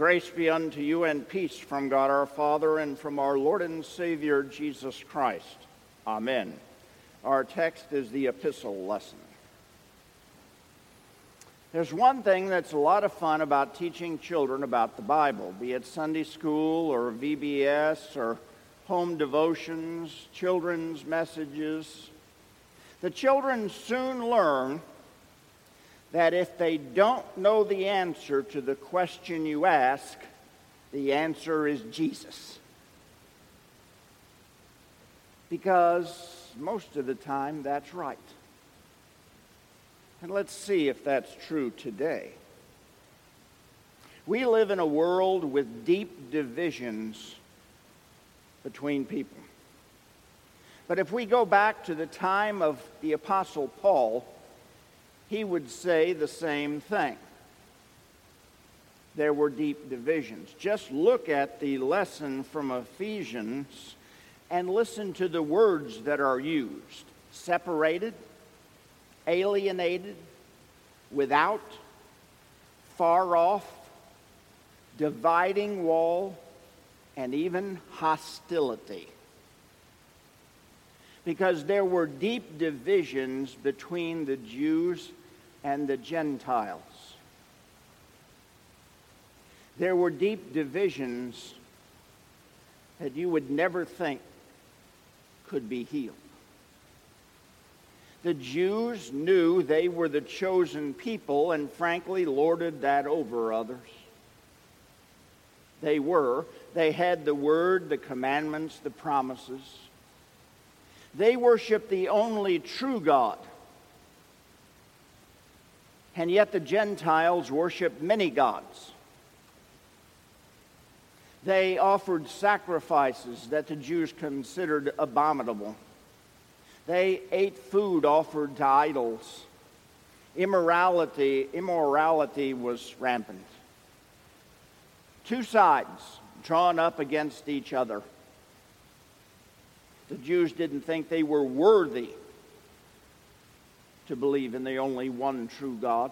Grace be unto you and peace from God our Father and from our Lord and Savior Jesus Christ. Amen. Our text is the epistle lesson. There's one thing that's a lot of fun about teaching children about the Bible, be it Sunday school or VBS or home devotions, children's messages. The children soon learn that if they don't know the answer to the question you ask, the answer is Jesus. Because most of the time, that's right. And let's see if that's true today. We live in a world with deep divisions between people. But if we go back to the time of the Apostle Paul, he would say the same thing. There were deep divisions. Just look at the lesson from Ephesians and listen to the words that are used separated, alienated, without, far off, dividing wall, and even hostility because there were deep divisions between the Jews and the Gentiles. There were deep divisions that you would never think could be healed. The Jews knew they were the chosen people and frankly lorded that over others. They were. They had the word, the commandments, the promises. They worshiped the only true God. And yet the Gentiles worshiped many gods. They offered sacrifices that the Jews considered abominable. They ate food offered to idols. Immorality, immorality was rampant. Two sides drawn up against each other. The Jews didn't think they were worthy to believe in the only one true God.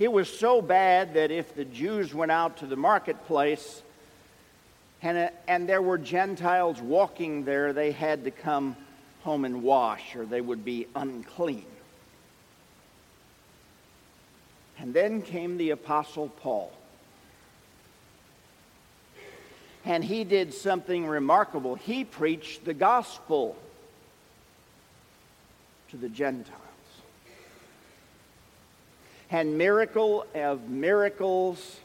It was so bad that if the Jews went out to the marketplace and, and there were Gentiles walking there, they had to come home and wash or they would be unclean. And then came the Apostle Paul. And he did something remarkable. He preached the gospel to the Gentiles. And miracle of miracles,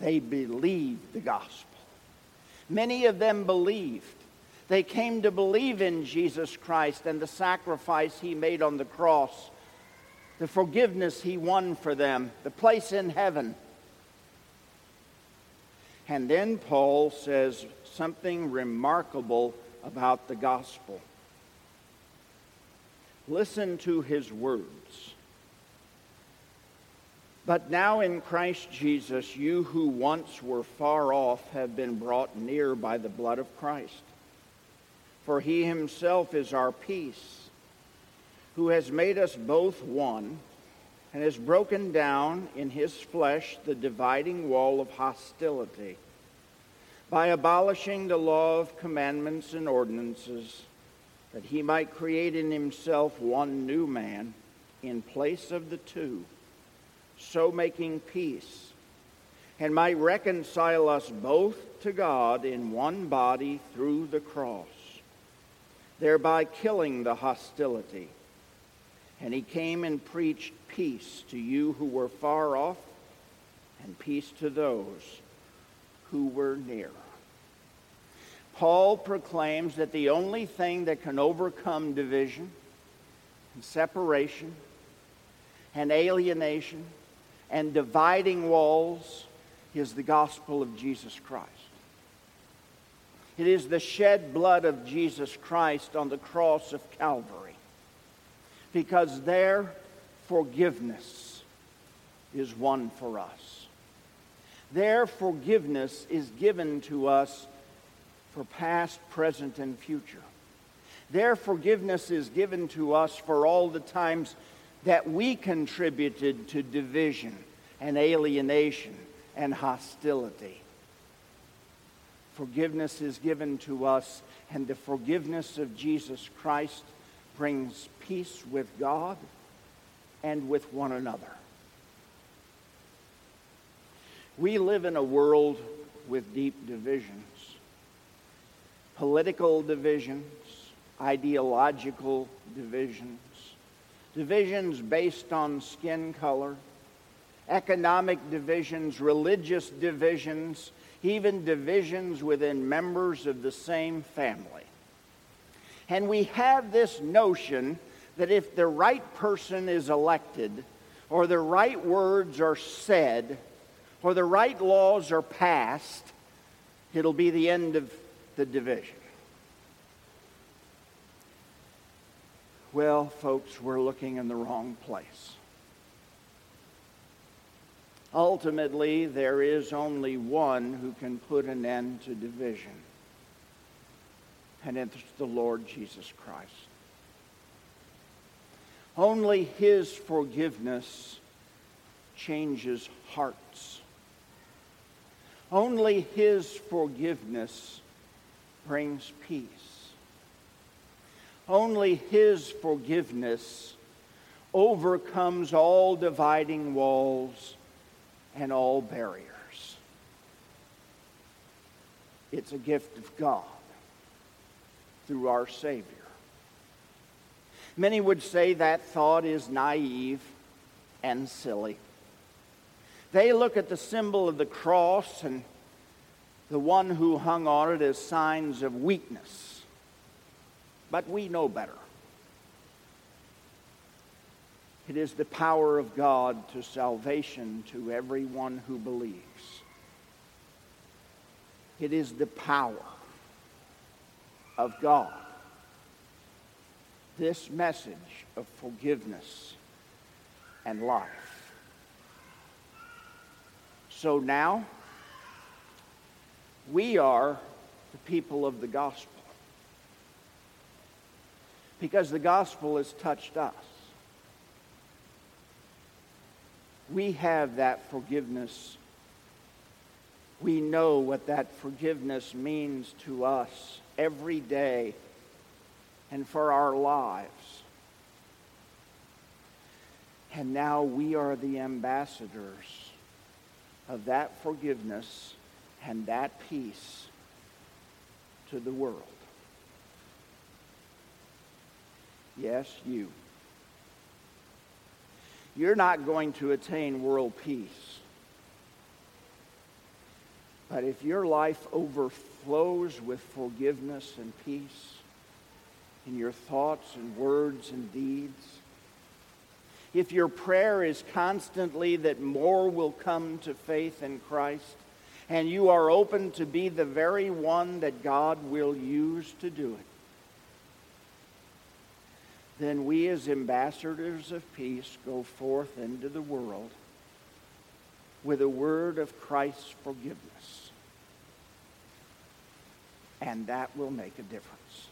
they believed the gospel. Many of them believed. They came to believe in Jesus Christ and the sacrifice he made on the cross, the forgiveness he won for them, the place in heaven. And then Paul says something remarkable about the gospel. Listen to his words. But now in Christ Jesus, you who once were far off have been brought near by the blood of Christ. For he himself is our peace, who has made us both one and has broken down in his flesh the dividing wall of hostility by abolishing the law of commandments and ordinances that he might create in himself one new man in place of the two, so making peace, and might reconcile us both to God in one body through the cross, thereby killing the hostility. And he came and preached peace to you who were far off, and peace to those who were near. Paul proclaims that the only thing that can overcome division and separation and alienation and dividing walls is the gospel of Jesus Christ. It is the shed blood of Jesus Christ on the cross of Calvary. Because there forgiveness is won for us. There forgiveness is given to us for past, present, and future. There forgiveness is given to us for all the times that we contributed to division and alienation and hostility. Forgiveness is given to us, and the forgiveness of Jesus Christ brings peace with God and with one another. We live in a world with deep divisions political divisions, ideological divisions, divisions based on skin color, economic divisions, religious divisions, even divisions within members of the same family. And we have this notion that if the right person is elected, or the right words are said, or the right laws are passed, it'll be the end of the division. Well, folks, we're looking in the wrong place. Ultimately, there is only one who can put an end to division, and it's the Lord Jesus Christ. Only His forgiveness changes hearts. Only His forgiveness brings peace. Only His forgiveness overcomes all dividing walls and all barriers. It's a gift of God through our Savior. Many would say that thought is naive and silly. They look at the symbol of the cross and the one who hung on it as signs of weakness. But we know better. It is the power of God to salvation to everyone who believes. It is the power of God. This message of forgiveness and life. So now, we are the people of the gospel because the gospel has touched us. We have that forgiveness. We know what that forgiveness means to us every day and for our lives. And now we are the ambassadors of that forgiveness and that peace to the world. Yes, you. You're not going to attain world peace. But if your life overflows with forgiveness and peace in your thoughts and words and deeds, if your prayer is constantly that more will come to faith in Christ, and you are open to be the very one that God will use to do it, then we as ambassadors of peace go forth into the world with a word of Christ's forgiveness. And that will make a difference.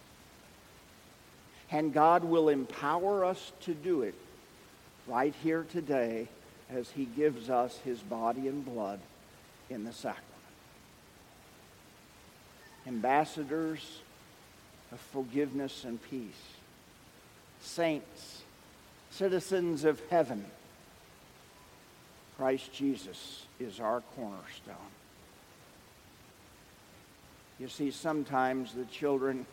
And God will empower us to do it right here today as he gives us his body and blood in the sacrament. Ambassadors of forgiveness and peace saints, citizens of heaven. Christ Jesus is our cornerstone. You see, sometimes the children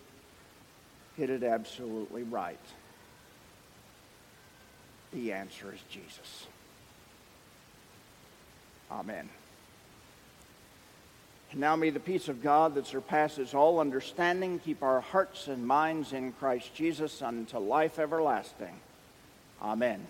hit it absolutely right. The answer is Jesus. Amen. And now may the peace of God that surpasses all understanding keep our hearts and minds in Christ Jesus unto life everlasting. Amen.